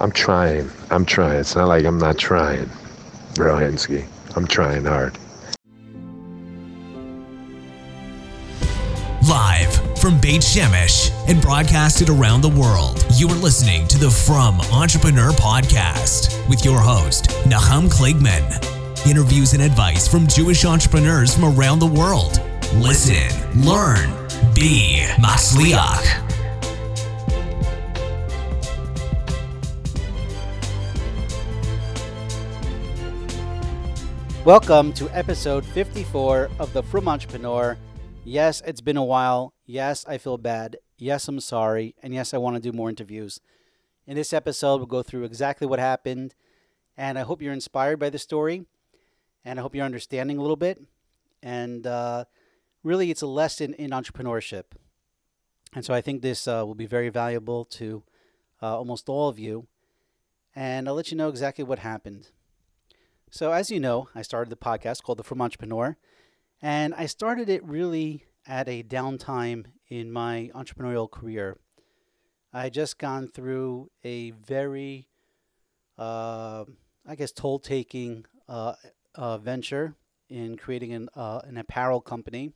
I'm trying. I'm trying. It's not like I'm not trying, Brohinsky. I'm trying hard. Live from Beit Shemesh and broadcasted around the world, you are listening to the Frum Entrepreneur Podcast with your host, Nachum Kligman. Interviews and advice from Jewish entrepreneurs from around the world. Listen, learn, be Matzliach. Welcome to episode 54 of The Frum Entrepreneur. Yes, it's been a while. Yes, I feel bad. Yes, I'm sorry. And yes, I want to do more interviews. In this episode, we'll go through exactly what happened. And I hope you're inspired by the story. And I hope you're understanding a little bit. And uh, really, it's a lesson in entrepreneurship. And so I think this uh, will be very valuable to uh, almost all of you. And I'll let you know exactly what happened. So, as you know, I started the podcast called The Frum Entrepreneur, and I started it really at a downtime in my entrepreneurial career. I had just gone through a very, uh, I guess, toll taking uh, uh, venture in creating an, uh, an apparel company.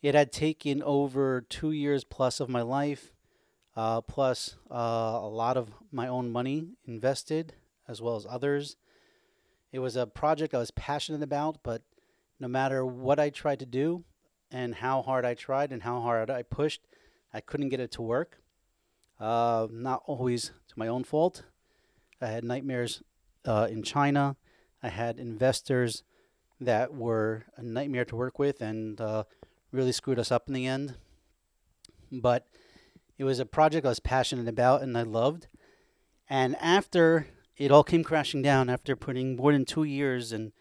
It had taken over two years plus of my life, uh, plus uh, a lot of my own money invested, as well as others. It was a project I was passionate about, but no matter what I tried to do and how hard I tried and how hard I pushed, I couldn't get it to work. Uh, not always to my own fault. I had nightmares uh, in China. I had investors that were a nightmare to work with and uh, really screwed us up in the end. But it was a project I was passionate about and I loved. And after it all came crashing down after putting more than two years and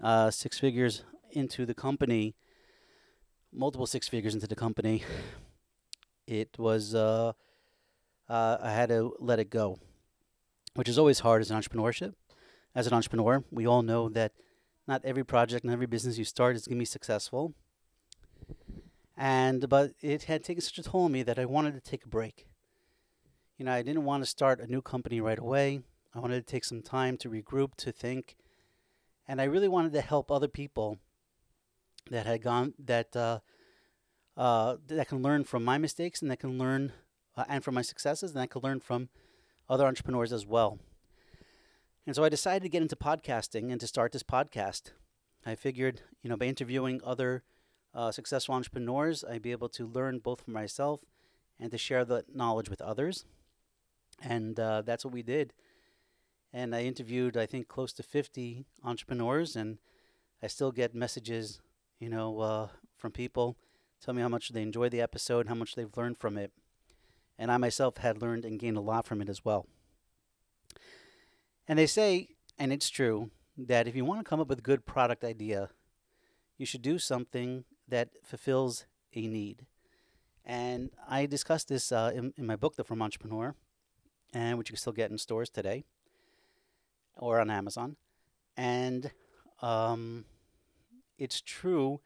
uh, six figures into the company, multiple six figures into the company. It was uh, uh, I had to let it go, which is always hard as an entrepreneurship. As an entrepreneur, we all know that not every project, and every business you start is going to be successful. And but it had taken such a toll on me that I wanted to take a break. You know, I didn't want to start a new company right away. I wanted to take some time to regroup, to think, and I really wanted to help other people that had gone that uh, uh, that can learn from my mistakes and that can learn uh, and from my successes and that can learn from other entrepreneurs as well. And so I decided to get into podcasting and to start this podcast. I figured, you know, by interviewing other uh, successful entrepreneurs, I'd be able to learn both for myself and to share the knowledge with others. And uh, that's what we did and I interviewed I think close to 50 entrepreneurs, and I still get messages, you know, uh, from people tell me how much they enjoyed the episode, how much they've learned from it, and I myself had learned and gained a lot from it as well. And they say, and it's true, that if you want to come up with a good product idea, you should do something that fulfills a need. And I discussed this uh, in, in my book, The Frum Entrepreneur, and which you can still get in stores today or on Amazon, and um, it's true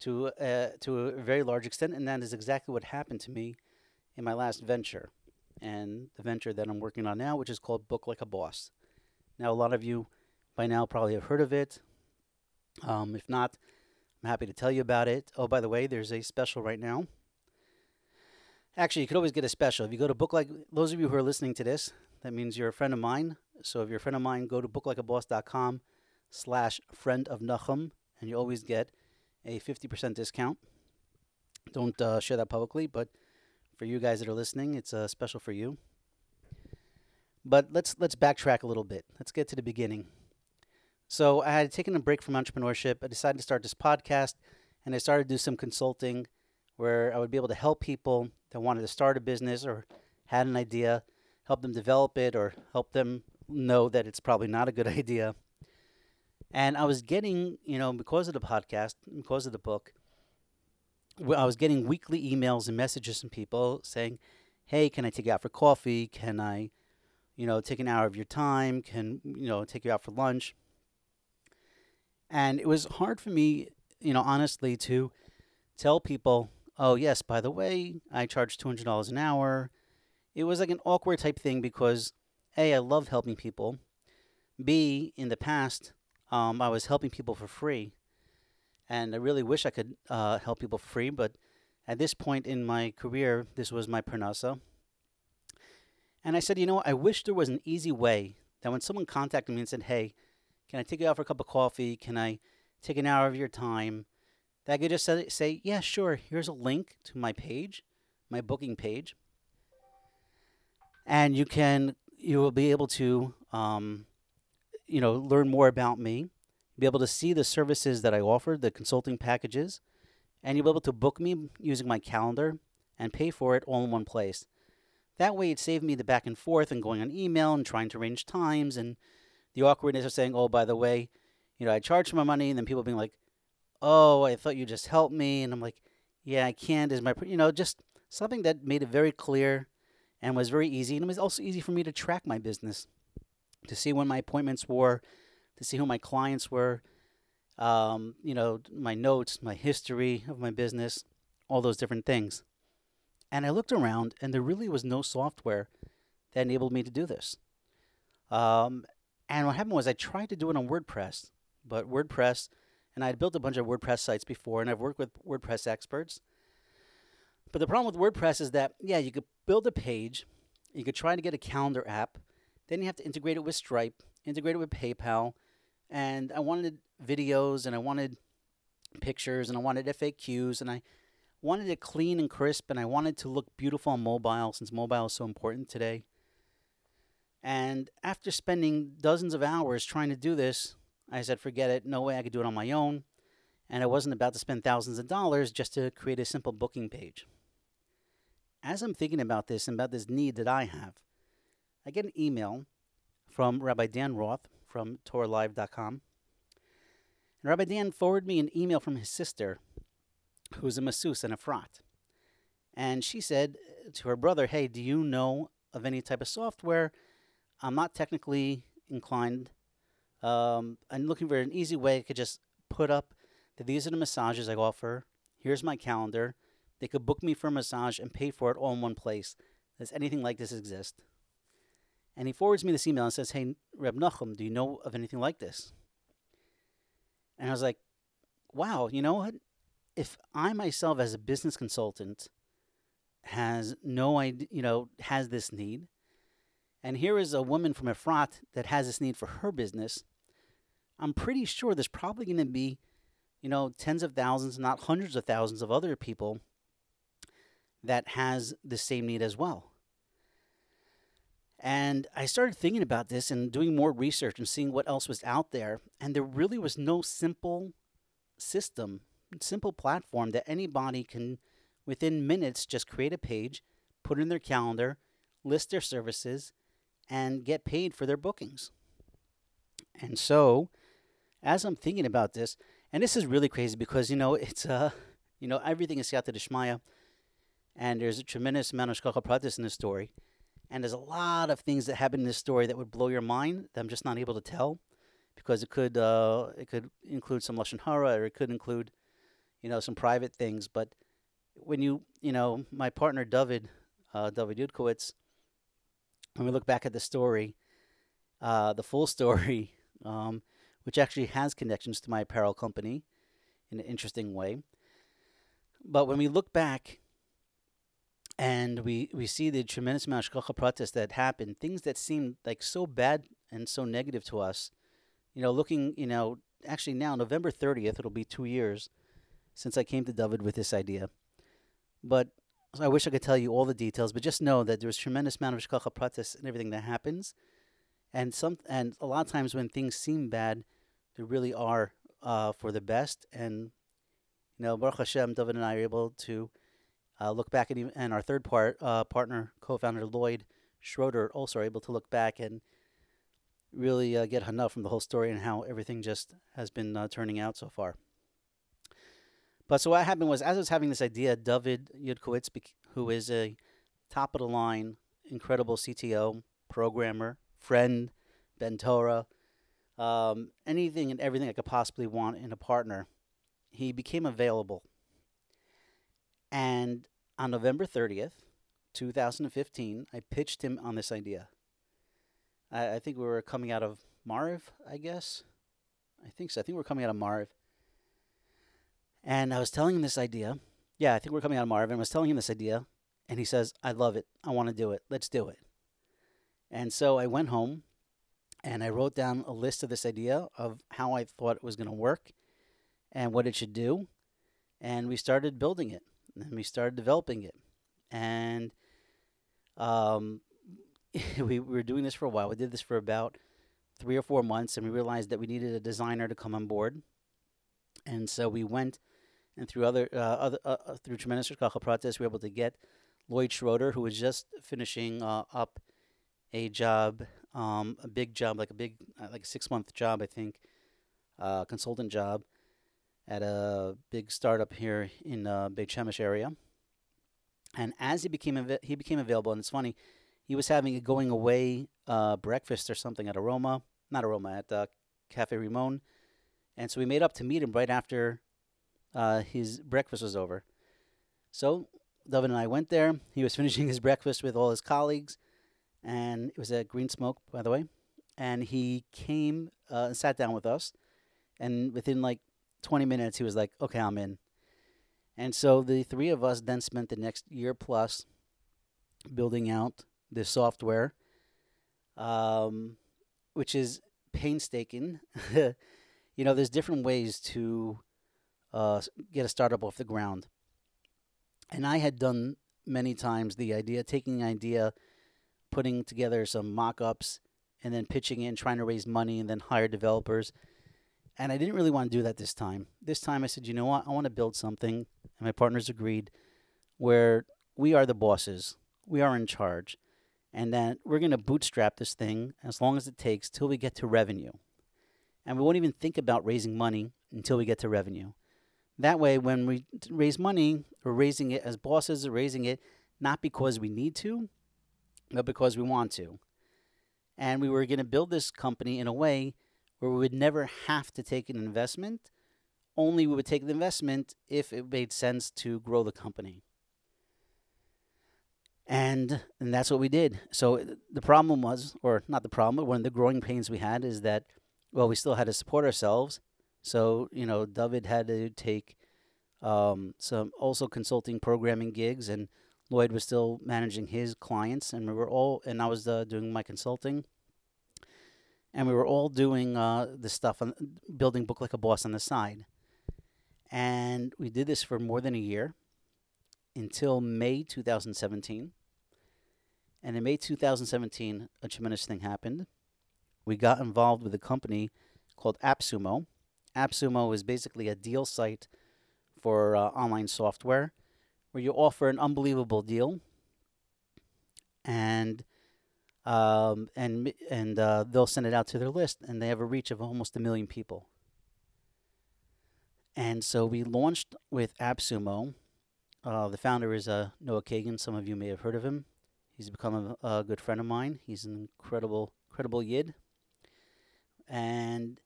to uh, to a very large extent, and that is exactly what happened to me in my last venture, and the venture that I'm working on now, which is called Book Like a Boss. Now, a lot of you by now probably have heard of it. Um, if not, I'm happy to tell you about it. Oh, by the way, there's a special right now. Actually, you could always get a special. If you go to Book Like, those of you who are listening to this, that means you're a friend of mine. So if you're a friend of mine, go to booklikeaboss.com slash friend of Nachum, and you always get a 50% discount. Don't uh, share that publicly, but for you guys that are listening, it's uh, special for you. But let's let's backtrack a little bit. Let's get to the beginning. So I had taken a break from entrepreneurship. I decided to start this podcast, and I started to do some consulting, where I would be able to help people that wanted to start a business or had an idea, help them develop it, or help them know that it's probably not a good idea. And I was getting, you know, because of the podcast, because of the book, I was getting weekly emails and messages from people saying, "Hey, can I take you out for coffee? Can I, you know, take an hour of your time? Can you know take you out for lunch?" And it was hard for me, you know, honestly, to tell people, "Oh, yes, by the way, I charge two hundred dollars an hour it was like an awkward type thing because a I love helping people. B in the past, um, I was helping people for free, and I really wish I could uh, help people free, but at this point in my career, this was my parnasa. And I said, you know, I wish there was an easy way that when someone contacted me and said, hey, can I take you out for a cup of coffee? Can I take an hour of your time? That I could just say yeah, sure, here's a link to my page, my booking page. And you can, you will be able to, um, you know, learn more about me, be able to see the services that I offer, the consulting packages, and you'll be able to book me using my calendar and pay for it all in one place. That way, it saved me the back and forth and going on email and trying to arrange times and the awkwardness of saying, "Oh, by the way, you know, I charge my money," and then people being like, "Oh, I thought you just helped me," and I'm like, "Yeah, I can't." Is my, you know, just something that made it very clear and was very easy, and it was also easy for me to track my business, to see when my appointments were, to see who my clients were, um, you know, my notes, my history of my business, all those different things. And I looked around, and there really was no software that enabled me to do this. Um, and what happened was I tried to do it on WordPress, but WordPress, and I had built a bunch of WordPress sites before, and I've worked with WordPress experts. But the problem with WordPress is that, yeah, you could build a page, you could try to get a calendar app, then you have to integrate it with Stripe, integrate it with PayPal, and I wanted videos and I wanted pictures and I wanted FAQs and I wanted it clean and crisp and I wanted to look beautiful on mobile since mobile is so important today. And after spending dozens of hours trying to do this, I said, forget it. No way I could do it on my own. And I wasn't about to spend thousands of dollars just to create a simple booking page. As I'm thinking about this and about this need that I have, I get an email from Rabbi Dan Roth from TorahLive.com. And Rabbi Dan forwarded me an email from his sister, who's a masseuse and Efrat. And she said to her brother, Hey, do you know of any type of software? I'm not technically inclined. Um, I'm looking for an easy way I could just put up that these are the massages I offer. Here's my calendar. They could book me for a massage and pay for it all in one place. Does anything like this exist? And he forwards me this email and says, Hey, Reb Nachum, do you know of anything like this? And I was like, wow, you know what? If I myself, as a business consultant, has no idea, you know, has this need, and here is a woman from Efrat that has this need for her business, I'm pretty sure there's probably going to be, you know, tens of thousands, not hundreds of thousands of other people that has the same need as well. And I started thinking about this and doing more research and seeing what else was out there. And there really was no simple system, simple platform that anybody can, within minutes, just create a page, put in their calendar, list their services, and get paid for their bookings. And so, as I'm thinking about this, and this is really crazy because, you know, it's, uh, you know, everything is Siyata Dishmaya, and there's a tremendous amount of Shkacha Pratis in this story. And there's a lot of things that happen in this story that would blow your mind that I'm just not able to tell because it could uh, it could include some lashon hara or it could include you know some private things. But when you you know my partner David uh, David Yudkowitz, when we look back at the story, uh, the full story, um, which actually has connections to my apparel company in an interesting way. But when we look back and we, we see the tremendous amount of shkacha pratis that happened, things that seemed like so bad and so negative to us. You know, looking, you know, actually now November 30th, it'll be two years since I came to David with this idea. But I wish I could tell you all the details, but just know that there's tremendous amount of shkacha pratis and everything that happens, and some and a lot of times when things seem bad, they really are uh, for the best. And you know, Baruch Hashem, David and I are able to uh, look back at even, and our third part uh, partner, co-founder Lloyd Schroeder, also are able to look back and really uh, get enough from the whole story and how everything just has been uh, turning out so far. But so what happened was, as I was having this idea, David Yudkowitz, who is a top of the line, incredible CTO, programmer, friend, ben Torah, um, anything and everything I could possibly want in a partner, he became available and on November 30th, 2015, I pitched him on this idea. I, I think we were coming out of Maariv, I guess. I think so. I think we're coming out of Maariv. And I was telling him this idea. Yeah, I think we're coming out of Maariv, and I was telling him this idea, and he says, I love it. I want to do it. Let's do it. And so I went home and I wrote down a list of this idea of how I thought it was going to work and what it should do. And we started building it and we started developing it. And um, we, we were doing this for a while. We did this for about three or four months and we realized that we needed a designer to come on board. And so we went and through other, uh, other uh, uh through tremendous process, we were able to get Lloyd Schroeder, who was just finishing uh, up a job, um, a big job, like a big, uh, like a six month job, I think, uh, consultant job at a big startup here in uh, Beit Shemesh area. And as he became av- he became available, and it's funny, he was having a going away uh, breakfast or something at Aroma, not Aroma, at uh, Cafe Rimon. And so we made up to meet him right after uh, his breakfast was over. So David and I went there. He was finishing his breakfast with all his colleagues and it was at Green Smoke, by the way. And he came uh, and sat down with us, and within like 20 minutes, he was like, "Okay, I'm in." And so the three of us then spent the next year plus building out the software, um, which is painstaking. you know, there's different ways to uh, get a startup off the ground. And I had done many times the idea, taking the idea putting together some mock-ups and then pitching in, trying to raise money, and then hire developers. And I didn't really want to do that this time. This time I said, you know what? I want to build something, and my partners agreed, where we are the bosses, we are in charge, and that we're going to bootstrap this thing as long as it takes till we get to revenue. And we won't even think about raising money until we get to revenue. That way, when we raise money, we're raising it as bosses, we're raising it not because we need to, but because we want to. And we were going to build this company in a way where we would never have to take an investment. Only we would take the investment if it made sense to grow the company. And, and that's what we did. So the problem was, or not the problem, but one of the growing pains we had is that, well, we still had to support ourselves. So, you know, David had to take um, some also consulting programming gigs and Lloyd was still managing his clients, and we were all, and I was uh, doing my consulting, and we were all doing uh, the stuff on building book like a boss on the side, and we did this for more than a year, until May 2017. And in May 2017, a tremendous thing happened. We got involved with a company called AppSumo. AppSumo is basically a deal site for uh, online software where you offer an unbelievable deal, and um, and and uh, they'll send it out to their list, and they have a reach of almost a million people. And so we launched with AppSumo. Uh, the founder is uh, Noah Kagan. Some of you may have heard of him. He's become a, a good friend of mine. He's an incredible, incredible yid. And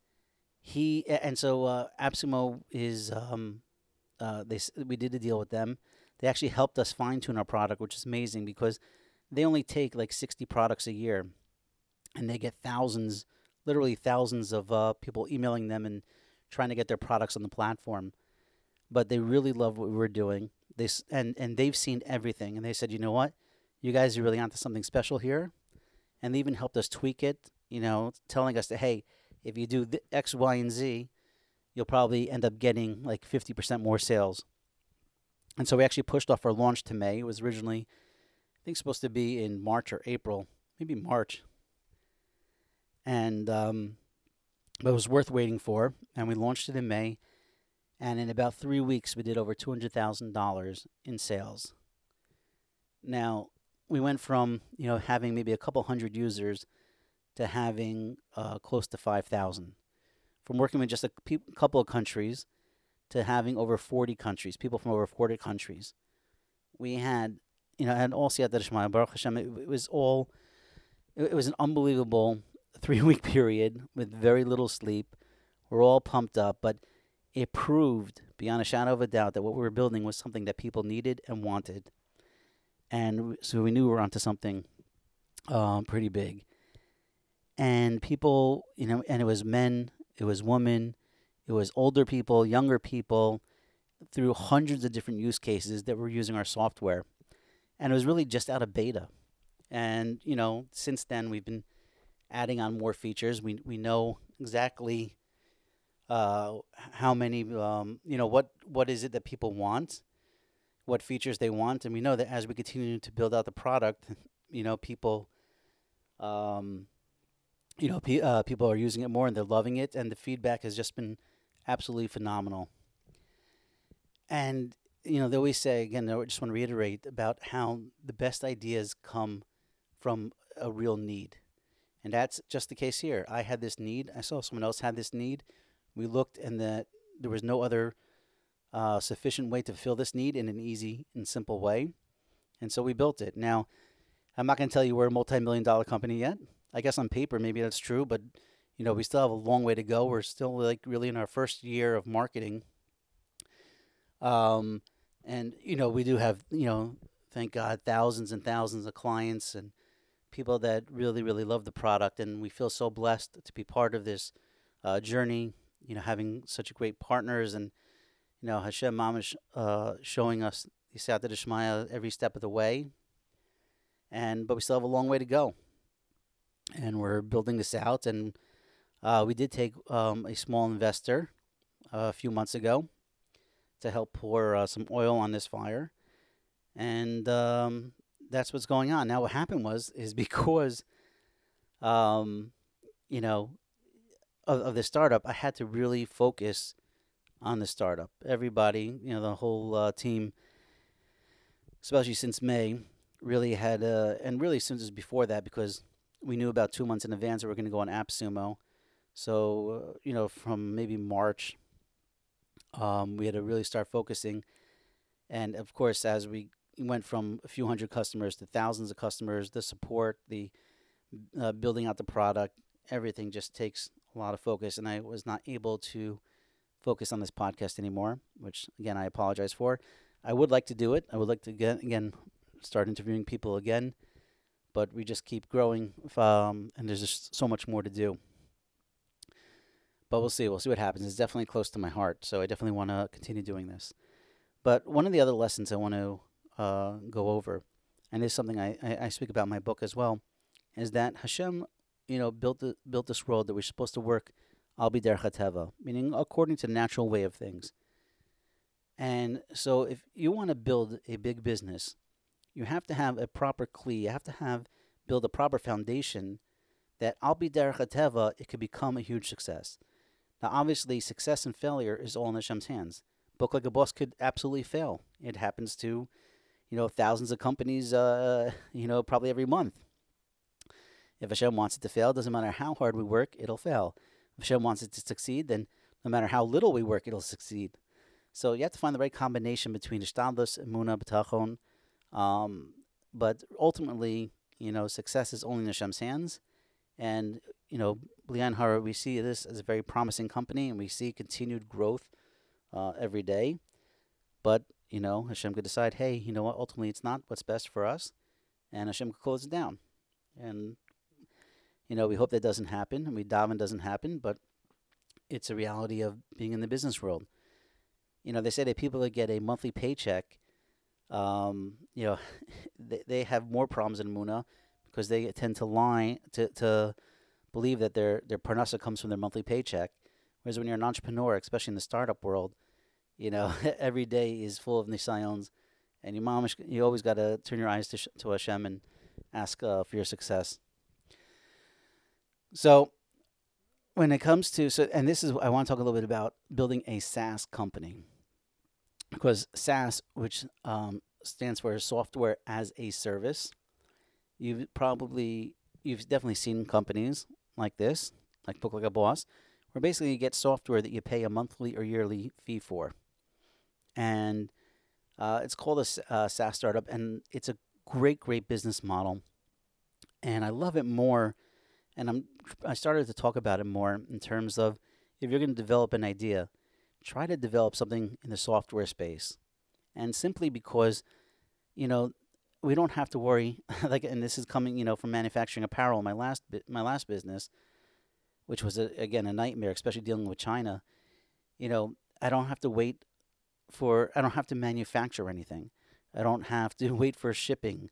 he and so uh, AppSumo is um, uh, they we did a deal with them they actually helped us fine tune our product, which is amazing because they only take like 60 products a year and they get thousands, literally thousands of uh, people emailing them and trying to get their products on the platform. But they really love what we were doing. They, and, and they've seen everything. And they said, you know what? You guys are really onto something special here. And they even helped us tweak it, you know, telling us that, hey, if you do X, Y, and Z, you'll probably end up getting like 50% more sales. And so we actually pushed off our launch to May. It was originally, think, it's supposed to be in March or April, maybe March. And um, but it was worth waiting for. And we launched it in May. And in about three weeks, we did over two hundred thousand dollars in sales. Now we went from you know having maybe a couple hundred users to having uh, close to five thousand. From working with just a pe- couple of countries to having over 40 countries, people from over 40 countries. We had, you know, and all Siyata Shema, Baruch Hashem, it, it was all, it, it was an unbelievable three week period with very little sleep. We're all pumped up, but it proved beyond a shadow of a doubt that what we were building was something that people needed and wanted. and so we knew we were onto something um, pretty big. And people, you know, and it was men, it was women, it was older people, younger people, through hundreds of different use cases that were using our software, and it was really just out of beta. And you know, since then we've been adding on more features. We we know exactly uh, how many, um, you know, what what is it that people want, what features they want, and we know that as we continue to build out the product, you know, people, um, you know, pe- uh, people are using it more and they're loving it, and the feedback has just been absolutely phenomenal. And you know, they always say again. I just want to reiterate about how the best ideas come from a real need. And that's just the case here. I had this need. I saw someone else had this need. We looked, and that there was no other uh, sufficient way to fill this need in an easy and simple way. And so we built it. Now, I'm not going to tell you we're a multi-million dollar company yet. I guess on paper maybe that's true, but you know we still have a long way to go. We're still like really in our first year of marketing. Um, and you know we do have you know thank God thousands and thousands of clients and people that really, really love the product, and we feel so blessed to be part of this uh, journey. You know, having such great partners, and you know, Hashem Mamish uh, showing us the Siyata Deshmaya every step of the way. And but we still have a long way to go, and we're building this out. And uh, we did take um, a small investor uh, a few months ago to help pour uh, some oil on this fire, and um, that's what's going on. Now, what happened was is because, um, you know, of, of the startup, I had to really focus on the startup. Everybody, you know, the whole uh, team, especially since May, really had, uh, and really since before that, because we knew about two months in advance that we are going to go on AppSumo. So, uh, you know, from maybe March, um, we had to really start focusing. And of course, as we went from a few hundred customers to thousands of customers. The support, the uh, building out the product, everything just takes a lot of focus. And I was not able to focus on this podcast anymore, which again I apologize for. I would like to do it. I would like to get again start interviewing people again, but we just keep growing, um, and there's just so much more to do. But we'll see. We'll see what happens. It's definitely close to my heart, so I definitely want to continue doing this. But one of the other lessons I want to uh, go over, and it's something I, I, I, speak about in my book as well, is that Hashem, you know, built the, built this world that we're supposed to work al pi derech hateva, meaning according to the natural way of things. And so, if you want to build a big business, you have to have a proper kli. You have to have build a proper foundation that al pi derech hateva it could become a huge success. Now, obviously, success and failure is all in Hashem's hands. Book like a boss could absolutely fail. It happens to you know, thousands of companies, uh, you know, probably every month. If Hashem wants it to fail, doesn't matter how hard we work, it'll fail. If Hashem wants it to succeed, then no matter how little we work, it'll succeed. So you have to find the right combination between Ishtadlus, Muna, B'tachon. Um, but ultimately, you know, success is only in Hashem's hands. And, you know, Lian Hara, we see this as a very promising company and we see continued growth uh, every day. But you know, Hashem could decide, hey, you know what, ultimately it's not what's best for us, and Hashem could close it down. And, you know, we hope that doesn't happen, and we daven doesn't happen, but it's a reality of being in the business world. You know, they say that people that get a monthly paycheck, um, you know, they, they have more problems in Muna because they tend to lie, to, to believe that their, their parnasa comes from their monthly paycheck. Whereas when you're an entrepreneur, especially in the startup world, you know, every day is full of nisayons, and your mom, you always got to turn your eyes to, to Hashem and ask uh, for your success. So, when it comes to so, and this is I want to talk a little bit about building a SaaS company, because SaaS, which um, stands for Software as a Service, you've probably you've definitely seen companies like this, like Book Like a Boss, where basically you get software that you pay a monthly or yearly fee for and uh, it's called a uh, SaaS startup, and it's a great, great business model, and I love it more. And I'm I started to talk about it more in terms of if you're going to develop an idea, try to develop something in the software space, and simply because, you know, we don't have to worry like and this is coming you know from manufacturing apparel my last bi- my last business which was a, again a nightmare especially dealing with china. You know i don't have to wait for i don't have to manufacture anything. I don't have to wait for shipping.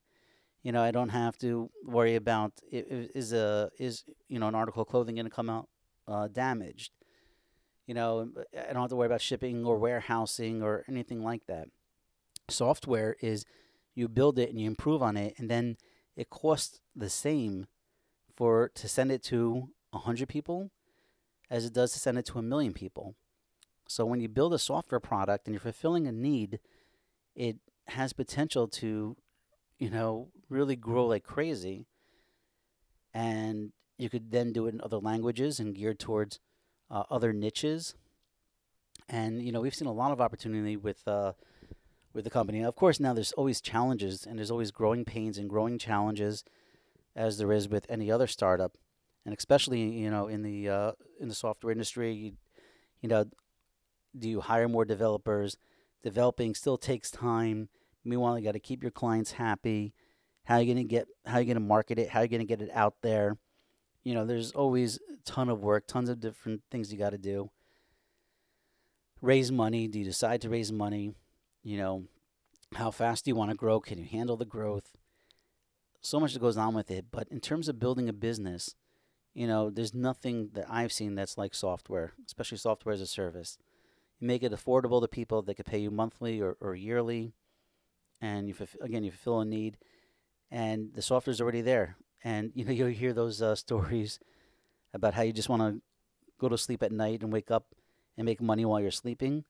You know i don't have to worry about is a is you know an article of clothing going to come out uh, damaged? You know i don't have to worry about shipping or warehousing or anything like that. Software is you build it and you improve on it and then it costs the same for to send it to 100 people as it does to send it to a million people. So when you build a software product and you're fulfilling a need it has potential to you know really grow like crazy. And you could then do it in other languages and geared towards uh, other niches. And you know we've seen a lot of opportunity with uh, with the company. Of course, now there's always challenges and there's always growing pains and growing challenges, as there is with any other startup, and especially you know in the uh, in the software industry, you, you know, do you hire more developers? Developing still takes time. Meanwhile, you got to keep your clients happy. How are you gonna get? How are you gonna market it? How are you gonna get it out there? You know, there's always a ton of work, tons of different things you got to do. Raise money. Do you decide to raise money? You know, how fast do you want to grow? Can you handle the growth? So much that goes on with it. But in terms of building a business, you know, there's nothing that I've seen that's like software, especially software as a service. You make it affordable to people that could pay you monthly or, or yearly. And you fulfill, again, you fulfill a need. And the software's already there. And, you know, you'll hear those uh, stories about how you just want to go to sleep at night and wake up and make money while you're sleeping.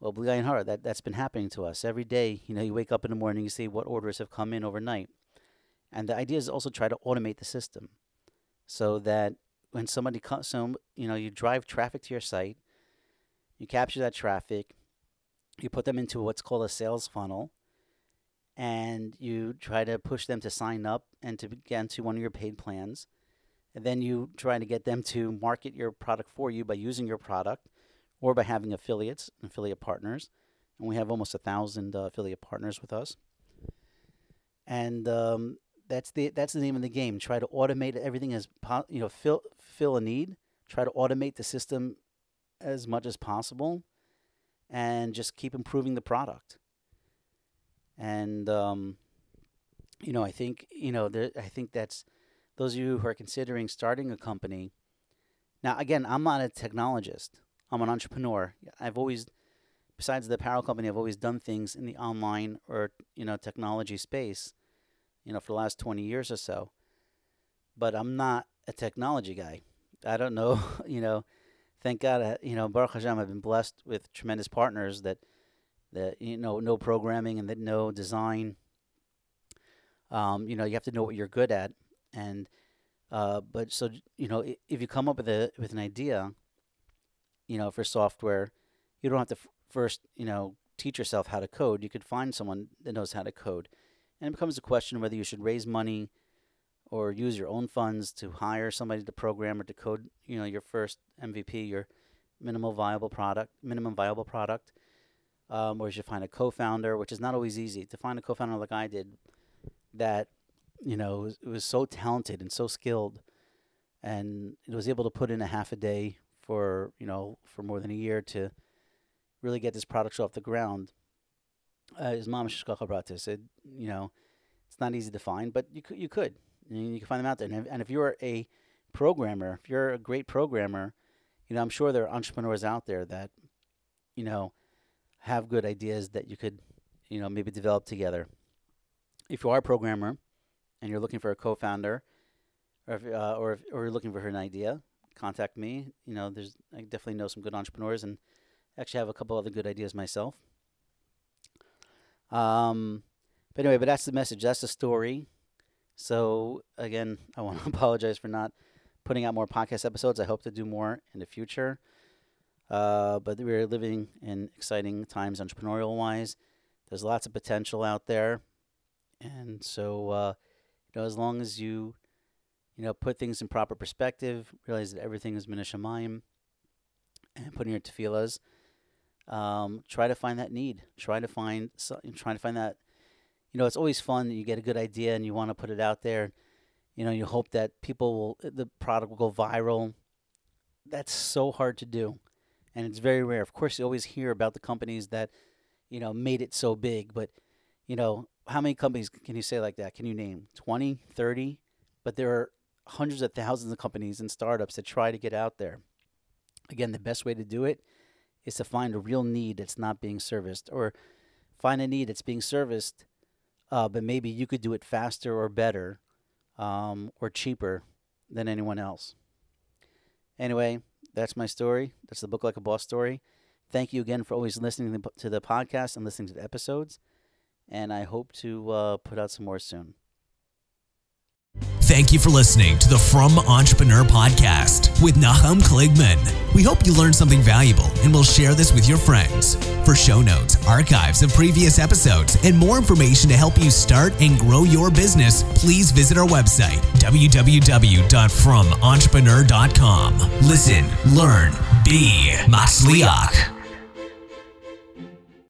Well, bli ayin hara, that, that's been happening to us every day. You know, you wake up in the morning, you see what orders have come in overnight. And the idea is also try to automate the system so that when somebody comes, so, you know, you drive traffic to your site, you capture that traffic, you put them into what's called a sales funnel, and you try to push them to sign up and to get into one of your paid plans. And then you try to get them to market your product for you by using your product or by having affiliates, and affiliate partners. And we have almost a thousand uh, affiliate partners with us. And um, that's the that's the name of the game. Try to automate everything as po- you know, fill fill a need. Try to automate the system as much as possible, and just keep improving the product. And um, you know, I think you know, there, I think that's those of you who are considering starting a company. Now, again, I'm not a technologist. I'm an entrepreneur. I've always, besides the apparel company, I've always done things in the online or you know technology space, you know, for the last 20 years or so. But I'm not a technology guy. I don't know, you know. Thank God, uh, you know, Baruch Hashem, I've been blessed with tremendous partners that, that you know, no programming and that no design. Um, you know, you have to know what you're good at, and uh, but so you know, if you come up with a with an idea, you know, for software, you don't have to f- first, you know, teach yourself how to code. You could find someone that knows how to code. And it becomes a question whether you should raise money or use your own funds to hire somebody to program or to code, you know, your first MVP, your minimal viable product, minimum viable product. Um, or you should find a co-founder, which is not always easy. To find a co-founder like I did that, you know, was, was so talented and so skilled and it was able to put in a half a day for you know for more than a year to really get this product off the ground. Uh, his mom Shishkacha Brata said, you know, it's not easy to find, but you could you could you, can find them out there. And if, and if you're a programmer, if you're a great programmer, you know I'm sure there are entrepreneurs out there that you know have good ideas that you could you know maybe develop together. If you are a programmer and you're looking for a co-founder, or if, uh, or if, or you're looking for an idea, contact me. You know, there's I definitely know some good entrepreneurs, and actually have a couple other good ideas myself. Um, but anyway, but that's the message. That's the story. So again, I want to apologize for not putting out more podcast episodes. I hope to do more in the future. Uh, but we're living in exciting times, entrepreneurial wise. There's lots of potential out there, and so uh, you know, as long as you you know, put things in proper perspective, realize that everything is minashamayim, and putting your tefillahs. Um, try to find that need. Try to find, try to find that, you know, it's always fun. You get a good idea and you want to put it out there. You know, you hope that people will, the product will go viral. That's so hard to do. And it's very rare. Of course, you always hear about the companies that, you know, made it so big. But, you know, how many companies can you say like that? Can you name 20, 30? But there are hundreds of thousands of companies and startups that try to get out there. Again, the best way to do it is to find a real need that's not being serviced or find a need that's being serviced, uh, but maybe you could do it faster or better um, or cheaper than anyone else. Anyway, that's my story. That's the Book Like a Boss story. Thank you again for always listening to the podcast and listening to the episodes. And I hope to uh, put out some more soon. Thank you for listening to the Frum Entrepreneur podcast with Nachum Kligman. We hope you learned something valuable and will share this with your friends. For show notes, archives of previous episodes, and more information to help you start and grow your business, please visit our website, www.frumentrepreneur.com. Listen, learn, be Matzliach.